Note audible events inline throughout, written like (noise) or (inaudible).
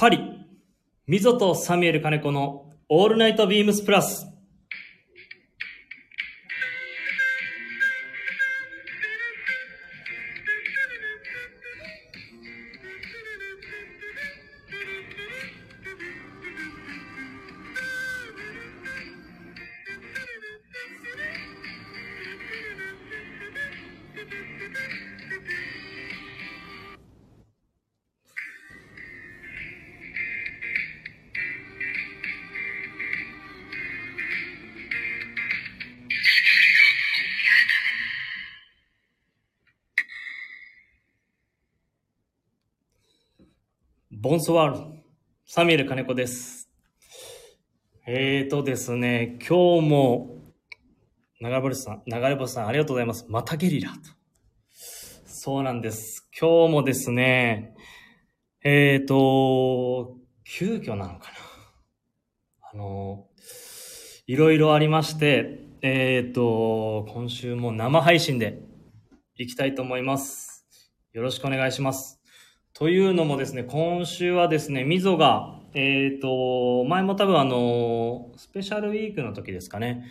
パリ、ミゾとサミュエル金子のオールナイトビームスプラス。ボンソワール、サミュエル金子です。えーとですね、今日も、流れ星さん、流れ星さんありがとうございます。またゲリラと。そうなんです。今日もですね、えーと、急遽なのかな。あの、いろいろありまして、えーと、今週も生配信で行きたいと思います。よろしくお願いします。というのもですね、今週はですね、みぞが、えっ、と、前も多分あの、スペシャルウィークの時ですかね、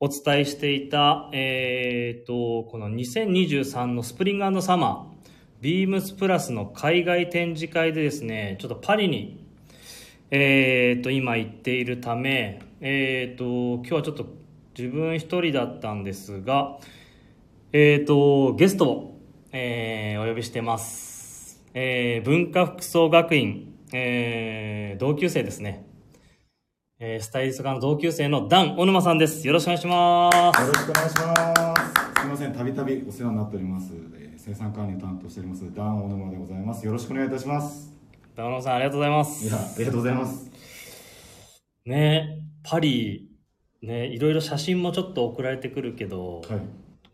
お伝えしていた、えっ、と、この2023のスプリングサマー、ビームスプラスの海外展示会でですね、ちょっとパリに、えっ、と、今行っているため、えっ、と、今日はちょっと自分一人だったんですが、えっ、と、ゲストを、えーお呼びしてます。えー文化服装学院、えー同級生ですね。えースタイリスト科の同級生のダン・小沼さんです。よろしくお願いします。よろしくお願いします。すみません、たびたびお世話になっております。えー生産管理を担当しております、ダン・オノマでございます。よろしくお願いいたします。ダン・小沼さん、ありがとうございます。いや、ありがとうございます。ねパリ、ねいろいろ写真もちょっと送られてくるけど、はい。こ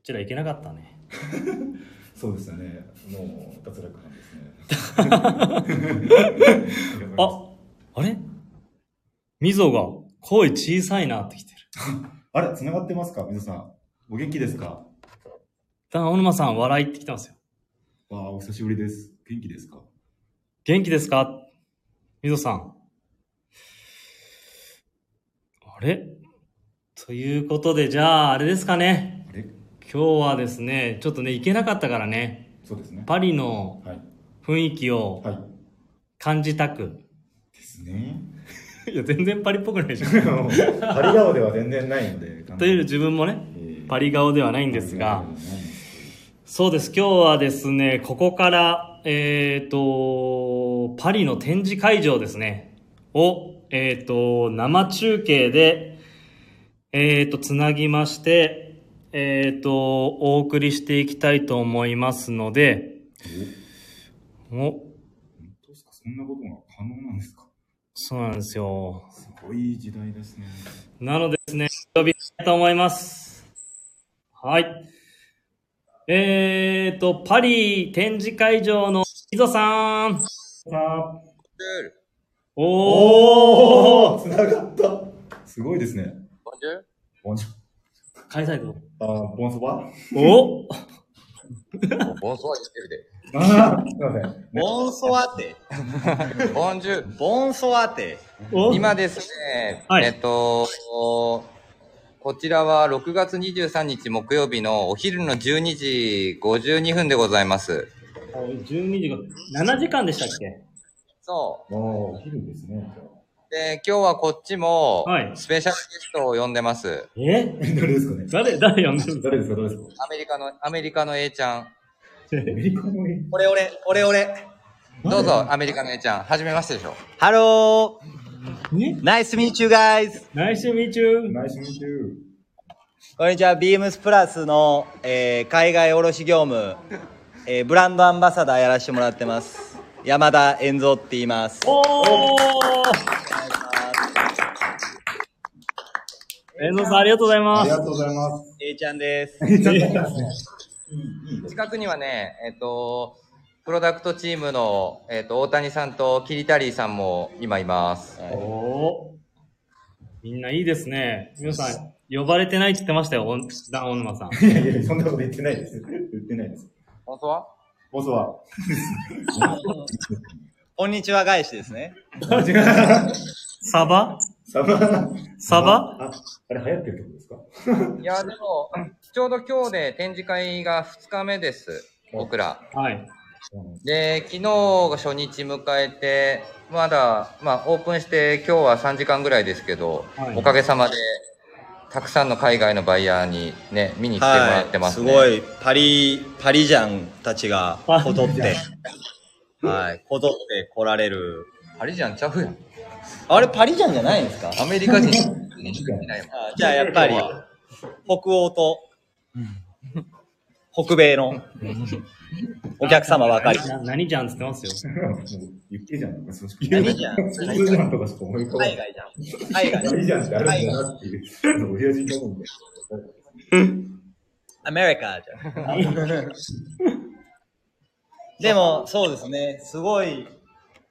ちら行けなかったね。(laughs) そうですよね。もう脱落。あ、あれ？みぞが声小さいなってきてる。(laughs) あれ、繋がってますか？皆さん。お元気ですか？ダン・小沼さん、笑いってきてますよ。わあ、お久しぶりです。元気ですか？元気ですか？みぞさん。あれ？ということで、じゃあ、あれですかね。あれ？今日はですね、ちょっとね、行けなかったからね、そうですね。パリのはい。雰囲気をはい。感じたく。ですね。(laughs) いや、全然パリっぽくないでしょ。(laughs) パリ顔では全然ないので。という自分もね、パリ顔ではないんですが、そうです。今日はですね、ここから、えっ、と、パリの展示会場ですね、を、えっ、と、生中継で、えっ、と、つなぎまして、えっ、と、お送りしていきたいと思いますので、お、本当ですか？そんなことが可能なんですか？そうなんですよ。すごい時代ですね。なのでですね、呼びたいと思います。はい。えーと、パリ展示会場の伊ゾさん。おーおーつながったすごいですね。ボンジュ開催部。あー、ボンソバ？おボンソワ言ってるで。あー、すいません。ボンソワテ。(laughs) ボンジュ、ボンソワテ。お？今ですね、はいえっと、こちらは6月23日木曜日のお昼の12時52分でございます。12時が、7時間でしたっけ？そおー、お昼ですね。う。で、今日はこっちもはい、スペシャルゲストを呼んでます。え？誰ですかね？誰、誰呼んでる誰ですか？誰ですかアメリカの、アメリカの A ちゃん。(laughs) 俺俺、俺俺。どうぞ、アメリカの A ちゃん。はじめましてでしょ。Hello, ね？Nice to meet you guys. ナイスミーチュー。ナイスミーチュー。こんにちは、ビームスプラスの、えー海外卸業務、えーブランドアンバサダーやらせてもらってます。山田円蔵って言います。おー遠藤さんありがとうございますありが。とうございます。A ちゃんです。近くにはね、えっと、プロダクトチームの、えっと、大谷さんとキリタリーさんも今います。おーみんないいですね。皆さん、呼ばれてないって言ってましたよ、おんダン・オヌマさん。いやいや、そんなこと言ってないです。言ってないです。本当は？ボスは。(laughs) こんにちは返しですね。サバ？サバ？サバ？あ、あれ流行ってる曲ですか？いや、でも、ちょうど今日で展示会が2日目です。僕ら。はい。で、昨日が初日迎えて、まだ、まあ、オープンして今日は3時間ぐらいですけど、はいおかげさまで、たくさんの海外のバイヤーにね、見に来てもらってますね。すごい、パリ、パリジャンたちがこぞって、(laughs) はい、こぞって来られる。パリジャンちゃうやん。あれ、パリジャンじゃないんですか？アメリカ人しかいないもん。あじゃあやっぱり、北欧と、北米のお客様ばかり。な何じゃんっつってますよ。言ってじゃんとか、何じゃん普通じゃんとかしか思い浮かばない。海外じゃん。海外。何じゃんってあるんだなっていう、親父と思うんで。アメリカじゃん。でも、そうですね。すごい、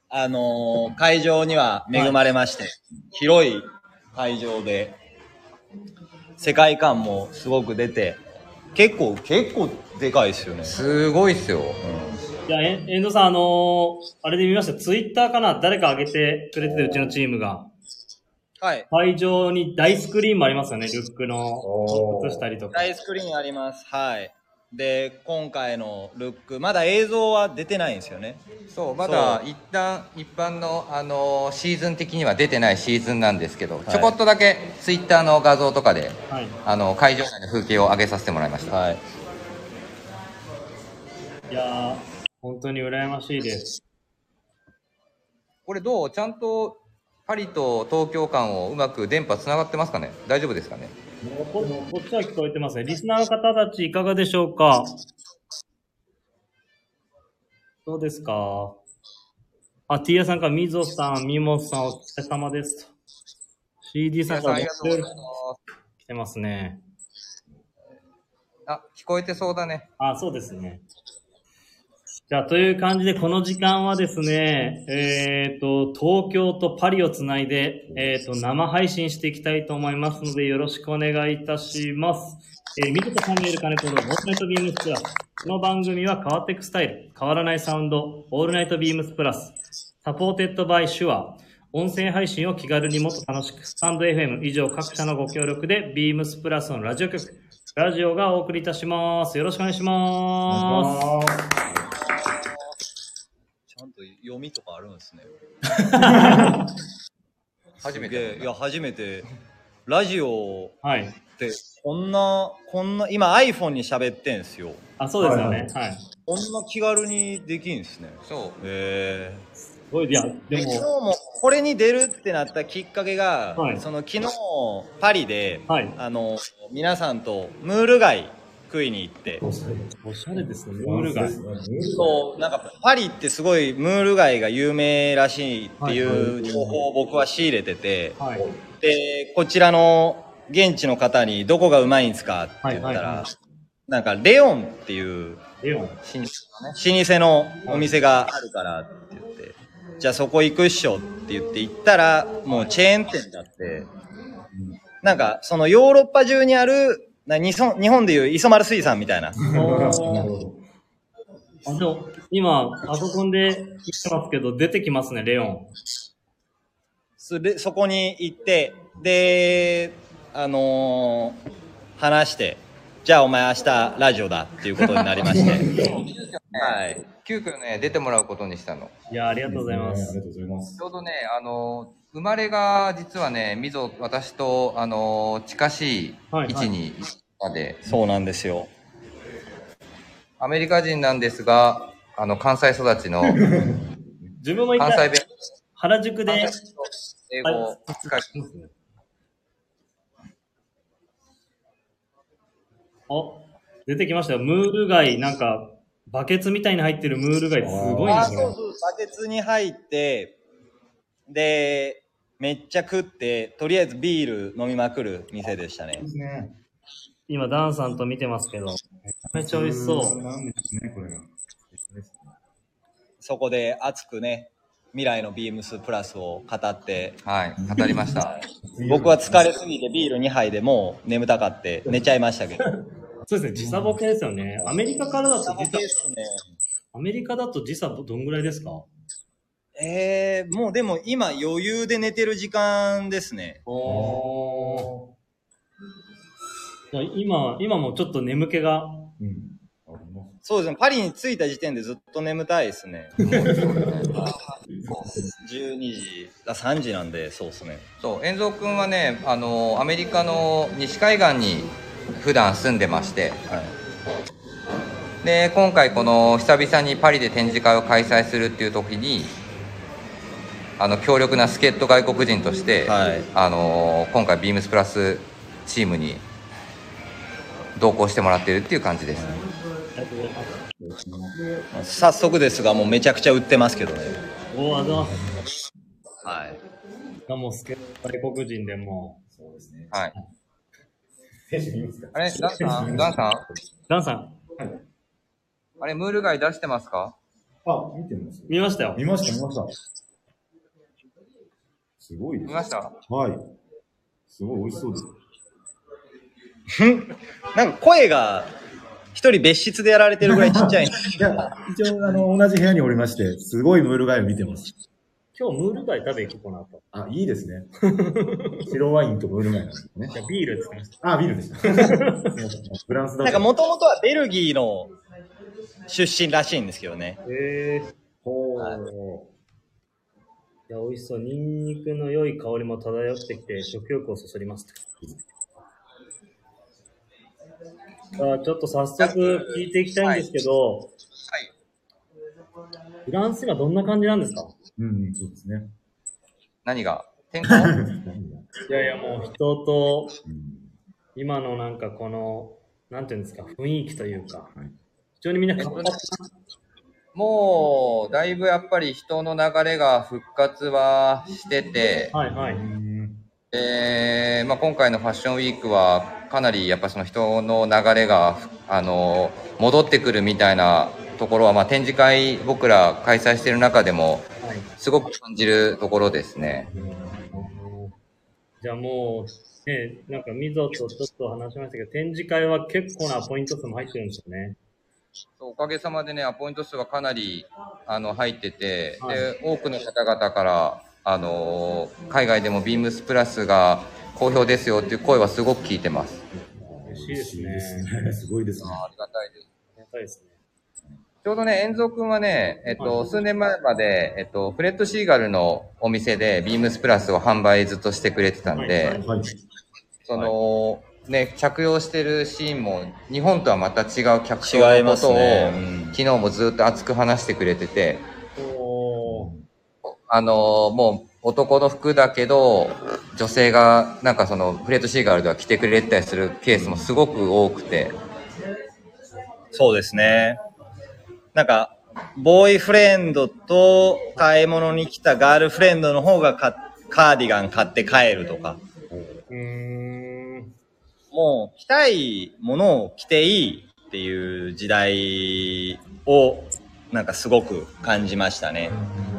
あのー会場には恵まれまして、広い会場で、世界観もすごく出て、結構、結構でかいですよね。すごいっすよ。いや、え遠藤さん、あのーあれで見ました？ツイッターかな？誰か上げてくれてて、うちのチームが。はい。会場に大スクリーンもありますよね、ルックの映したりとか。大スクリーンあります。はい。で、今回のルック、まだ映像は出てないんですよね。そう、まだ一旦一般の、あのーシーズン的には出てないシーズンなんですけど、いちょこっとだけツイッターの画像とかで、はい。あの会場内の風景を上げさせてもらいました。はい。いやー、本当に羨ましいです。これどう？ちゃんとパリと東京間をうまく電波つながってますかね？大丈夫ですかね？ここっちは聞こえてますね。リスナーの方たちいかがでしょうか？どうですか？あ、ティアさんから、みぞさん、みもさん、お疲れ様ですと。CD さんから、皆さんありがとうございます。来てますね。あ、聞こえてそうだね。あ、そうですね。じゃあ、という感じで、この時間はですね、えっ、と、東京とパリをつないで、えっ、と、生配信していきたいと思いますので、よろしくお願いいたします。えー、 MZOとサミュエル金子のオールナイトビームスプラス。この番組は変わっていくスタイル、変わらないサウンド、オールナイトビームスプラス。 Supported by SHURE。音声配信を気軽にもっと楽しく、スタンド FM 以上各社のご協力で、ビームスプラスのラジオ局、ラジオがお送りいたします。よろしくお願いします。読みとかあるんですね。(laughs) 初めて。いや、初めて。ラジオはい。って、こんな、こんな、今 iPhone に喋ってんすよ。あ、そうですよね。はい。こんな気軽にできんすね。そう。へえ。すごい、いや、で昨日も、もこれに出るってなったきっかけが、はいその昨日パリで、はいあの皆さんとムール貝食いに行って。おしゃれですね、ムール貝。そう。なんかパリってすごいムール貝が有名らしいっていう情報を僕は仕入れてて、はい。でこちらの現地の方にどこがうまいんですかって言ったら、はいはいはなんかレオンっていう。老舗のお店があるからって言って、じゃあそこ行くっしょって言って行ったら、もうチェーン店だって、なんかそのヨーロッパ中にある、な日本日本でいう磯丸水産みたいな。なるほど。あ、でも、今、パソコンで聞いてますけど、出てきますね、レオン。それそこに行って、で、あのー話して、じゃあお前明日ラジオだっていうことになりまして。はい。急遽ね、出てもらうことにしたの。いや、ありがとうございます。ありがとうございますち。ょうどね、あの、生まれが実はね、みぞ、私と、あの、近しい位置にいたで、そうなんですよ。アメリカ人なんですが、あの、関西育ちの、(laughs) 自分も関西弁、原宿で、英語を使い、お、出てきましたよ。ムール貝、なんか、バケツみたいに入ってるムール貝、すごいあな、これ。そうそう、バケツに入って、で、めっちゃ食って、とりあえずビール飲みまくる店でしたねで。すね。今、ダンさんと見てますけど、めちゃめちゃ美味しそう。なんですね、これが。そこで熱くね、未来のビームスプラスを語って、はい、語りました。(laughs) 僕は疲れすぎてビール2杯でもう眠たかって (laughs) 寝ちゃいましたけど。そうですね、時差ボケですよね。アメリカからだと時差、ですね。アメリカだと時差どんぐらいですか？えー、もうでも今余裕で寝てる時間ですね。おー今、今もちょっと眠気が、うん。そうですね。パリに着いた時点でずっと眠たいですね。(laughs) 12時、あ、3時なんで、そうですね。そう、遠蔵くんはね、あの、アメリカの西海岸に普段住んでまして、はい。で、今回この久々にパリで展示会を開催するっていう時に、あの、強力な助っ人外国人として、はいあの、今回ビームスプラスチームに同行してもらってるっていう感じです。早速ですが、もうめちゃくちゃ売ってますけどね。おー、あざ。はい。がもうスケ外国人でもそうですね。はい。選手見ますか？あれ、ダンさん、(laughs) ダンさん、う、ダンさん、あれ、ムール貝出してますか？あ、見てます見ましたよ。見ました、見ました。すごいです。見ました？はい。すごい美味しそうです。なんか声が、一人別室でやられてるぐらいちっちゃい。(laughs) いや、一応、あの、同じ部屋におりまして、すごいムール貝を見てます。今日ムール貝食べ行こうかなと。あ、いいですね。(laughs) 白ワインとムール貝なんですねい。やビールって言ってましあ、ビールで。す (laughs) フランスだなんかもともとはベルギーの出身らしいんですけどね。た。へえー。ほはいいや、美味しそう。ニンニクの良い香りも漂ってきて、食欲をそそります。あちょっと早速聞いていきたいんですけど、はい。フランス今どんな感じなんですか？うん、そうですね。何が？(laughs) 天候？いやいや、もう人と、うん。今のなんかこの、なんていうんですか、雰囲気というか、はい。非常にみんな活発もう、だいぶやっぱり人の流れが復活はしてて、はいはい。えーまあ、今回のファッションウィークはかなりやっぱその人の流れがあの戻ってくるみたいなところは、まあ、展示会僕ら開催している中でもはいすごく感じるところですね。じゃあもう、ね、なんかみぞとちょっと話しましたけど、展示会は結構なポイント数も入ってるんですよね。おかげさまでねアポイント数はかなりあの入ってて、はいで多くの方々からあの海外でもビームスプラスが好評ですよっていう声はすごく聞いてます。嬉しいですね。ね。すごいですね。ありがたいです。ありがたいですね。ちょうどね、遠蔵くんはね、えっと、はい数年前まで、えっと、フレッドシーガルのお店で、ビームスプラスを販売ずっとしてくれてたんで、はいはい。その、ね、着用してるシーンも、日本とはまた違う客層のことを、ね。うん昨日もずっと熱く話してくれてて、あのもう男の服だけど、女性がなんかそのフレッドシーガルでは着てくれてたりするケースもすごく多くて、そうですね。なんか、ボーイフレンドと買い物に来たガールフレンドの方がかカーディガン買って帰るとか、うーん。もう着たいものを着ていいっていう時代をなんかすごく感じましたね。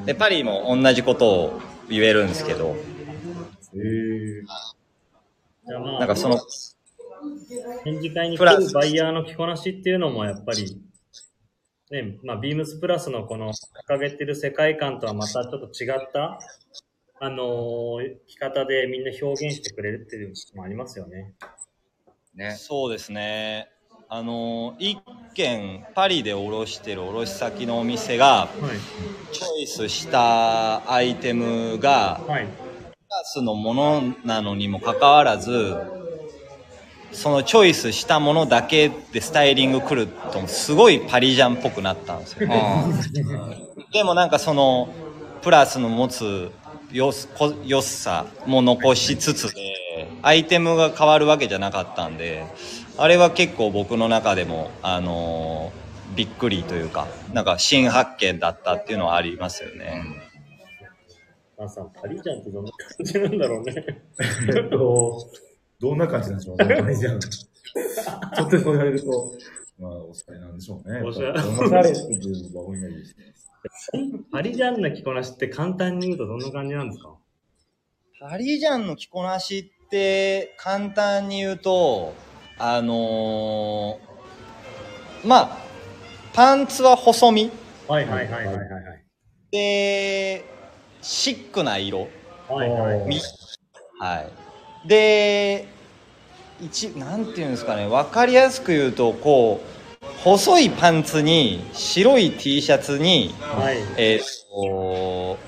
で、パリも同じことを言えるんですけど、えー、じゃあまあ、なんかその、展示会に来るバイヤーの着こなしっていうのもやっぱり、ね、まあ、ビームスプラスのこの掲げてる世界観とはまたちょっと違った、あのー着方でみんな表現してくれるっていうのもありますよね。ね。そうですね。あの、一軒パリで卸してる卸先のお店がはい。チョイスしたアイテムがはい。クラスのものなのにもかかわらず、そのチョイスしたものだけでスタイリング来ると、すごいパリジャンっぽくなったんですよ。うん (laughs) でもなんかその、プラスの持つよすこ良さも残しつつで、アイテムが変わるわけじゃなかったんで、あれは結構僕の中でも、あのーびっくりというか、なんか新発見だったっていうのはありますよね。あさん、パリジャンってどんな感じなんだろうね。えっと、どんな感じなんでしょうね、マネージャーの。ちょっとそう言われると、まあ、おしゃれなんでしょうね。おしゃれおしゃれっていうのが多いがいいですね。パリジャンの着こなしって簡単に言うとどんな感じなんですか？パリジャンの着こなしって簡単に言うと、あのーまあ、パンツは細身。はいはいはいはいはいはい。で、シックな色。はいはい。みはい。で、一、なんていうんですかね、わかりやすく言うと、こう、細いパンツに、白い T シャツに、はい。えーっと、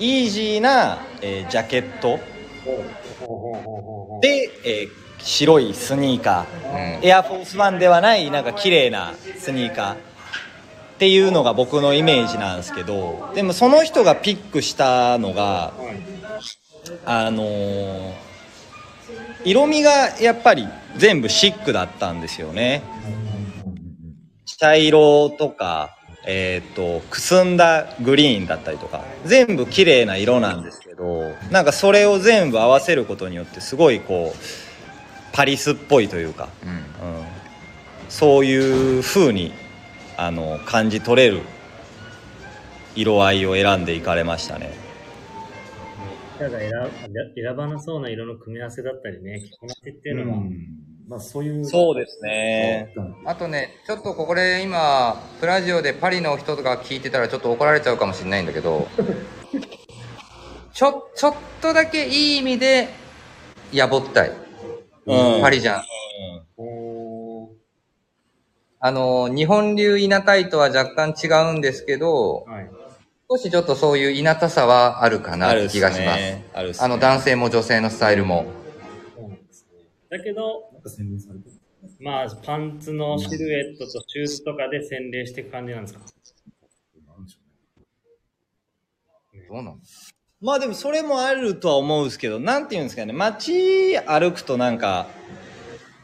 イージーな、えージャケットほうほうほうほうほう、で、えー白いスニーカうんー。エアフォースワンではない、なんか綺麗なスニーカー。っていうのが僕のイメージなんですけど、でもその人がピックしたのが、あのー色味がやっぱり全部シックだったんですよね。茶色とか、えっ、と、くすんだグリーンだったりとか、全部綺麗な色なんですけど、なんかそれを全部合わせることによってすごいこう、パリスっぽいというか、うんうん、そういう風にあの感じ取れる色合いを選んでいかれましたね。ただ選選ばなそうな色の組み合わせだったりね、着こなしっていうのは、まあそういう。そうですね。あとねちょっとこれ今プラジオでパリの人が聞いてたらちょっと怒られちゃうかもしれないんだけど (laughs) ちょちょっとだけいい意味でやぼったい、うん。パリじゃん。おーあの日本流稲たいとは若干違うんですけどはい。少しちょっとそういう稲たさはあるかなって気がします。ね。あの男性も女性のスタイルも。だけど、まあ、パンツのシルエットとシューズとかで洗礼していく感じなんですか？なんでしょうねどうなのまあでもそれもあるとは思うんですけど、なんていうんですかね、街歩くとなんか、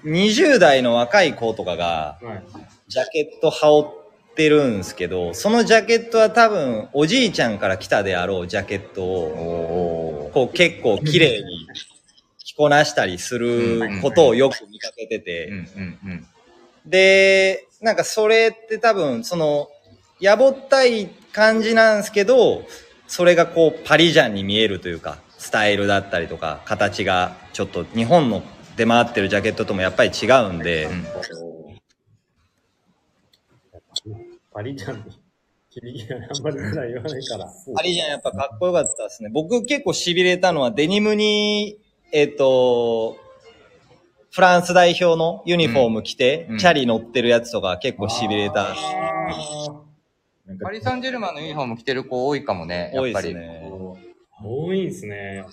20代の若い子とかが、はい。ジャケット羽織ってるんですけど、そのジャケットは多分、おじいちゃんから来たであろうジャケットを、こう結構綺麗に着こなしたりすることをよく見かけてて、で、なんかそれって多分、その、やぼったい感じなんですけど、それがこうパリジャンに見えるというか、スタイルだったりとか、形がちょっと日本の出回ってるジャケットともやっぱり違うんで、うん。パリジャンに、キリギリはあんまり言わないから。パリジャンやっぱかっこよかったですね。僕結構痺れたのはデニムに、えっ、と、フランス代表のユニフォーム着て、うん。チャリ乗ってるやつとか結構痺れたし、なんかパリ・サンジェルマンのユニフォーム着てる子多いかもね、や多いっぱり。ですね。多いんですね。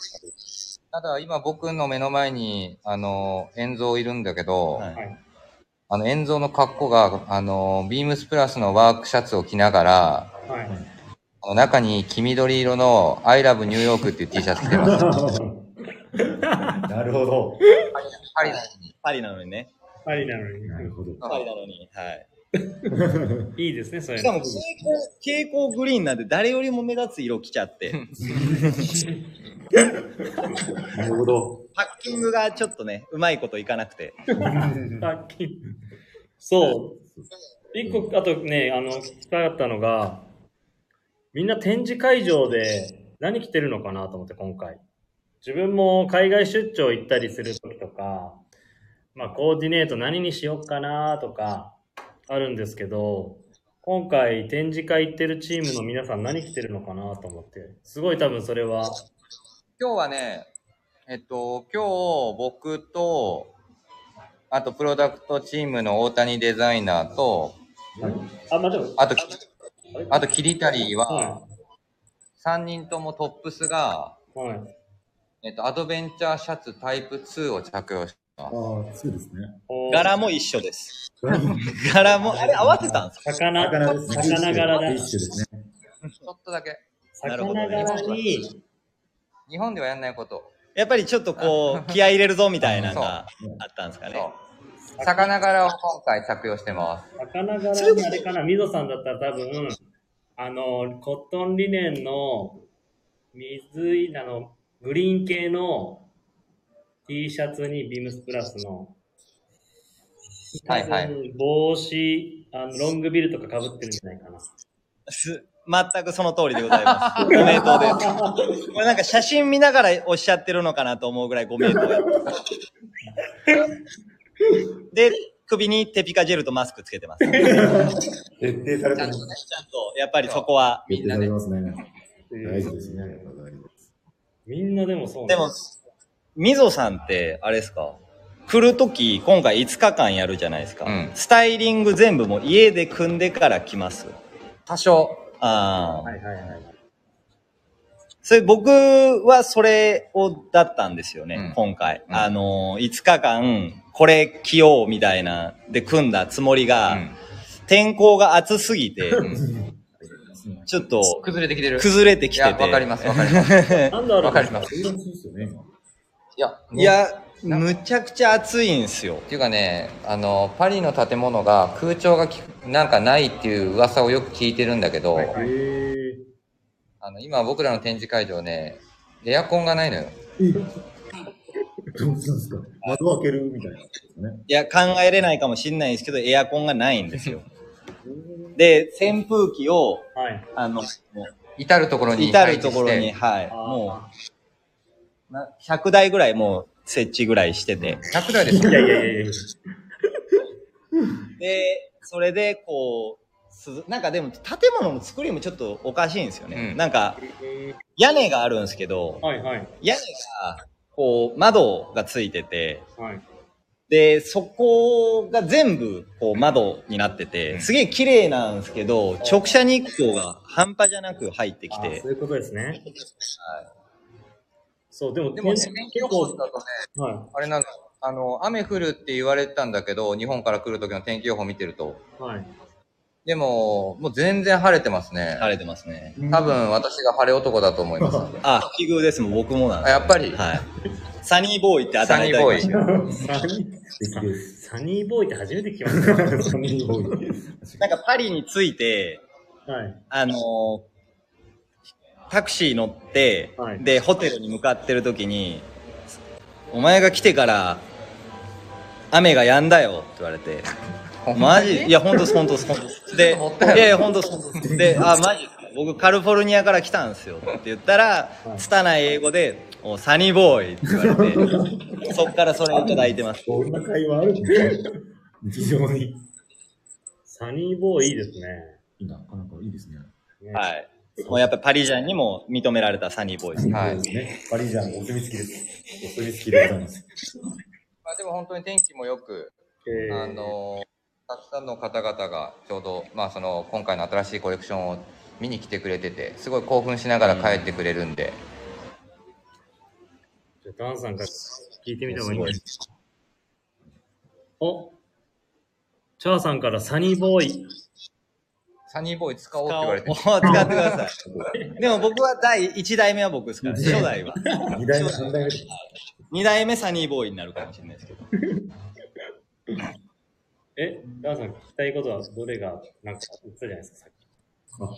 ただ今僕の目の前に、あの、円蔵いるんだけど、はい。あの、円蔵の格好が、あの、ビームスプラスのワークシャツを着ながら、はい。あの中に黄緑色の I love New York っていう T シャツ着てます。(laughs) なるほど。パリなのに。パリなのにね。パリなのに。なるほど。パリなのに。はい。(laughs) いいですね、それ。しかも蛍光、蛍光グリーンなんで誰よりも目立つ色着ちゃって、なるほど。パッキングがちょっとね、うまいこといかなくて。パッキンそう。一個、あとね、あの、聞きたかったのが、みんな展示会場で何着てるのかなと思って、今回。自分も海外出張行ったりするときとか、まあ、コーディネート何にしよっかなとか、あるんですけど、今回展示会行ってるチームの皆さん何着てるのかなと思って、すごい多分それは、今日はね、えっと、今日僕と、あとプロダクトチームの大谷デザイナーと、あ、まあ、でも、あと、あとキリタリーは、は3人ともトップスが、い。はい。えっと、アドベンチャーシャツタイプ2を着用してあ。あ、そうですね。柄も一緒です。柄も、あれ合わせたんですか？魚、魚です。魚柄だ。一種ですね。ちょっとだけ。なるほどね魚柄に、日本ではやんないこと。やっぱりちょっとこう、(laughs) 気合い入れるぞみたいなのがあったんですかね？魚柄を今回着用してます。魚柄にあれかな、みぞさんだったら多分、あの、コットンリネンの水い、あの、グリーン系の T シャツにビームスプラスの、はいはい帽子、あの、ロングビルとか被ってるんじゃないかな。す全くその通りでございます。ご名答です。これなんか写真見ながらおっしゃってるのかなと思うぐらいご名答やったで、首にテピカジェルとマスクつけてます。ちゃん徹底されてる。と、やっぱりそこは。みんなね。大事ですね。大事ですみんなでもそうなんでも、みぞさんって、あれですか？来るとき、今回5日間やるじゃないですか。うんスタイリング全部もう家で組んでから来ます？多少。ああ。はいはいはい。それ僕はそれをだったんですよね、うん今回。うんあのー、5日間、これ着ようみたいな、で組んだつもりが、うん天候が暑すぎて、ちょっと崩れてきてる。崩れてきいや、てて。わかります、わかります。なんであるわかります。いや、いや、むちゃくちゃ暑いんですよ。っていうかね、あの、パリの建物が空調がきなんかないっていう噂をよく聞いてるんだけど、はいへえ。あの、今僕らの展示会場ね、エアコンがないのよ。(laughs) どうするんですか？窓開けるみたいな。ね。いや、考えれないかもしれないですけど、エアコンがないんですよ。で、扇風機を、はい。あの、も至るところうに至るところに、はい、もう、な100台ぐらいもう設置ぐらいしてて。100台ですいやいやいやいや。(laughs) で、それで、こう、すずなんかでも建物の作りもちょっとおかしいんですよね。うんなんか、屋根があるんですけど、はいはい。屋根が、こう、窓がついてて、はい。で、そこが全部、こう、窓になってうて、んすげえ綺麗なんですけど、直射日光が半端じゃなく入ってきあてそう、いうことですね。そう、でも、でもね、結天気予報だとね、はあれなんか、あの、雨降るって言われてたんだけど、日本から来る時の天気予報見てると。い。はい。でも、もう全然晴れてますね。晴れてますね。多分私が晴れ男だと思います。あ、奇遇ですもん、僕もなんあでやっぱり、す。はい。サニーボーイってあただきましたよサニー素敵です。サニーボーイって初めて聞きました。サニーボーイなんかパリに着いて、はい。あのータクシー乗って、はいで、ホテルに向かってる時に、お前が来てから、雨が止んだよって言われて、(laughs) マジ？いや、ほんとです、ほんとです、ほんとです。で、(laughs) いやいや、ほんとです、ほんとです。で、あ、マジですか？僕カリフォルニアから来たんですよって言ったら、拙い英語で、おサニーボーイって言われて、(laughs) そっからそれいただいてます。こんな会話ある？んですか日常に。サニーボーイいいですね。いいな、なかなかいいですね。ねはい。もうやっぱりパリジャンにも認められたサニーボーイです。はい。パリジャンお墨付きです。お墨付きでございます。(laughs) まあ、でも本当に天気もよく、えーあのたくさんの方々がちょうど、まあ、その今回の新しいコレクションを見に来てくれててすごい興奮しながら帰ってくれるんで、じゃあダンさんから聞いてみてもいい？ですかおチャーさんからサニーボーイ。サニーボーイ使おうって言われてお使ってください。(laughs) でも僕は第1代目は僕ですから、初代は。二代目、三代目。2代目サニーボーイになるかもしれないですけど。(laughs) え、ダンさん聞きたいことはどれが、なんか言ったじゃないですか、さっき。あ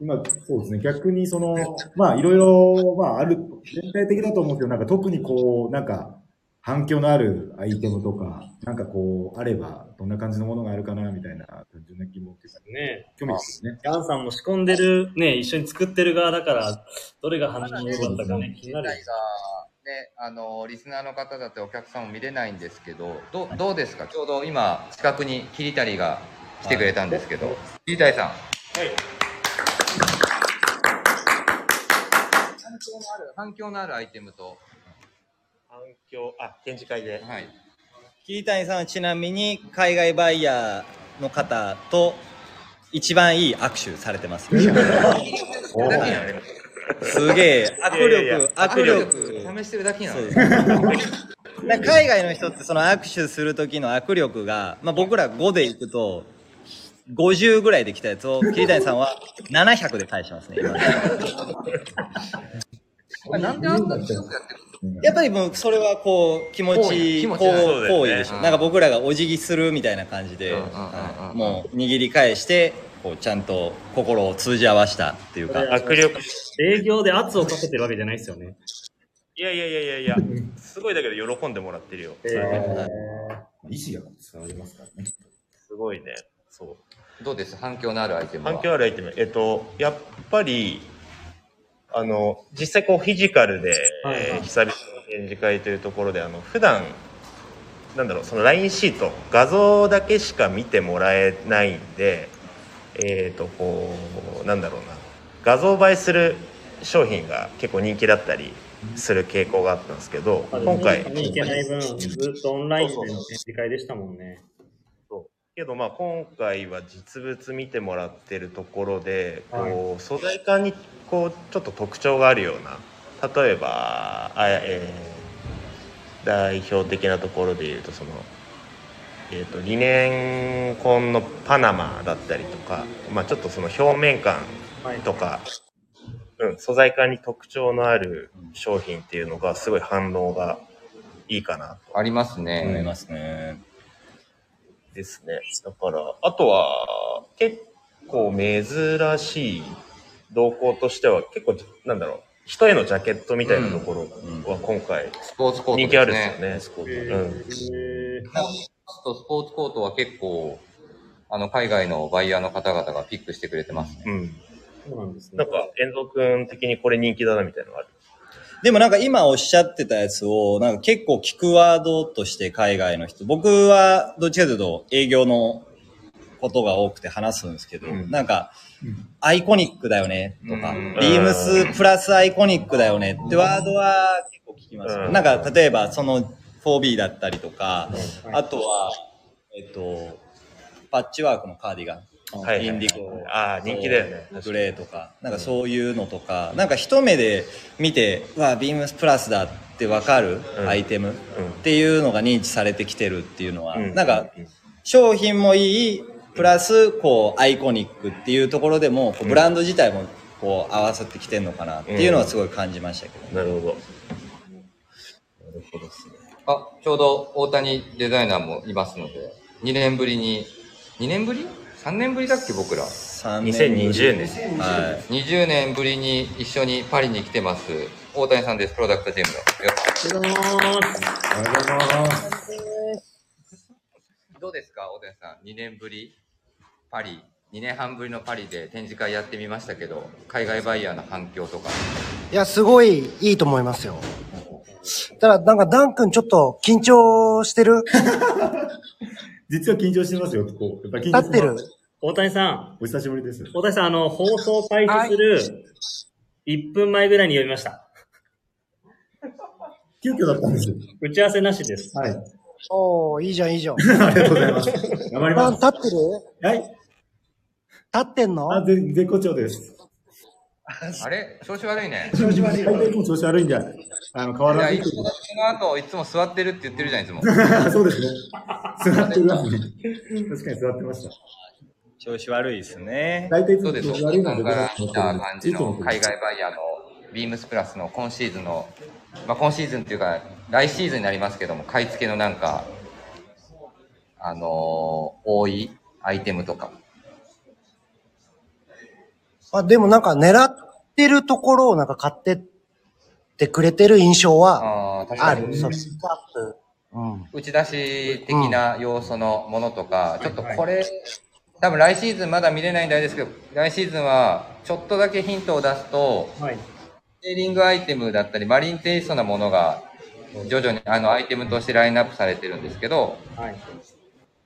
今、そうですね。逆にその、まあ、いろいろ、まあ、ある、全体的だと思うんですけど、なんか特にこう、なんか、反響のあるアイテムとか、なんかこう、あれば、どんな感じのものがあるかな、みたいな、単純な疑問っていうか、ね興味ですね。ダンさんも仕込んでる、ね、一緒に作ってる側だから、どれが反応が良かったかね、気になる。ね、あのリスナーの方だってお客さんも見れないんですけどどうどうですか？ちょうど今近くに桐谷が来てくれたんですけど、桐谷さんはい。反響のある反響のあるアイテムと反響、あ、展示会で。はい。桐谷さんはちなみに海外バイヤーの方と一番いい握手されてます？(laughs) おだけなのすげえ、握いやいやい力、握力。試してるだけなの。そうです。(laughs) なんか海外の人ってその握手する時の握力が、まあ僕ら5でいくと、50ぐらいで来たやつを、桐谷さんは700で返しますね、今。(laughs) なんであんなに強くやってるやっぱりもうそれはこう気持ち、行為でしょ。うんなんか僕らがお辞儀するみたいな感じで、もう握り返して、こうちゃんと心を通じ合わしたっていうか。握力。営業で圧をかけてるわけじゃないですよね。いやいやいやいやいや、すごいだけど喜んでもらってるよ。え意思が伝わりますからね。すごいね。そう。どうです？反響のあるアイテムは？反響あるアイテム。えっと、やっぱり、あの、実際こうフィジカルで、はい。はいえー久々の展示会というところで、あの、普段、なんだろうその LINE シート画像だけしか見てもらえないんでえっ、とこうなんだろうな。画像映えする商品が結構人気だったりする傾向があったんですけど今回に行けない分、ずっとオンラインでの展示会でしたもんね。けどまあ今回は実物見てもらってるところでこう素材感にこうちょっと特徴があるような例えばあ、えー代表的なところで言うとその、えー、とリネン紺のパナマだったりとか、まあ、ちょっとその表面感はい。とか、うん、素材感に特徴のある商品っていうのがすごい反応がいいかなあります思いね。ますね。ですね。だから、あとは、結構珍しい動向としては、結構、なんだろう、人へのジャケットみたいなところは今回、スポーツコート人気あるんですよね。えうんースポーツコートは結構、あの、海外のバイヤーの方々がピックしてくれてますね。うん。そうなんですね。なんか、遠藤くん的にこれ人気だなみたいなのがある？でもなんか今おっしゃってたやつを、なんか結構聞くワードとして海外の人、僕はどっちかというと営業のことが多くて話すんですけど、うん。なんか、アイコニックだよねとか、うん。ビームスプラスアイコニックだよねってワードは結構聞きます。なん。か例えばその 4B だったりとか、はいあとは、えっと、パッチワークのカーディガン。はいはいインディゴ。ああ、人気だよね。グレーとか、なんかそういうのとか、なんか一目で見て、うわ、ビームスプラスだってわかる？うん。アイテム？っうん。ていうのが認知されてきてるっていうのは、うん。なんか商品もいい、プラス、こう、アイコニックっていうところでも、こうブランド自体もこう合わさってきてんのかなっていうのはすごい感じましたけど、なるほど。あ、ちょうど大谷デザイナーもいますので、2年ぶりに、2年ぶり？?3 年ぶりだっけ僕ら。3年ぶり2020年です。は20年ぶりに一緒にパリに来てます。大谷さんです。プロダクトチームの。よろしくおはようございます。おはようございます。どうですか大谷さん。2年ぶりパリ。2年半ぶりのパリで展示会やってみましたけど、海外バイヤーの反響とか。いや、すごいいいと思いますよ。ただ、なんかダン君ちょっと緊張してる？実は緊張してますよ、こう。やっぱ緊立ってる張してます。大谷さん、お久しぶりです。大谷さん、あの、放送開始する1分前ぐらいに読みました。急遽だったんです。打ち合わせなしです。はい。おー、いいじゃん、いいじゃん。(laughs) ありがとうございます。頑張ります。立ってる？はい。立ってんの？あ、ぜ絶好調です。(laughs) あれ？調子悪いね。調子悪い。大体いつも調子悪いんで、あの、変わいや、らないいつもその後、いつも座ってるって言ってるじゃん、いつも。(laughs) そうですね。座ってるわね。確かに座ってました。い。調子悪いですね。大体いつもそうです。調子悪いので、から見た感じの海外バイヤーのビームスプラスの今シーズンの、まあ今シーズンっていうか、来シーズンになりますけども、買い付けのなんか、あのー多いアイテムとか。あ、でもなんか狙ってるところをなんか買ってってくれてる印象はああ、確かある。に。そう、ピックアップ。うん。打ち出し的な要素のものとか、ちょっとこれ、多分来シーズンまだ見れないんであれですけど、来シーズンはちょっとだけヒントを出すと、はい。セーリングアイテムだったり、マリンテイストなものが徐々にあのアイテムとしてラインナップされてるんですけど、はい。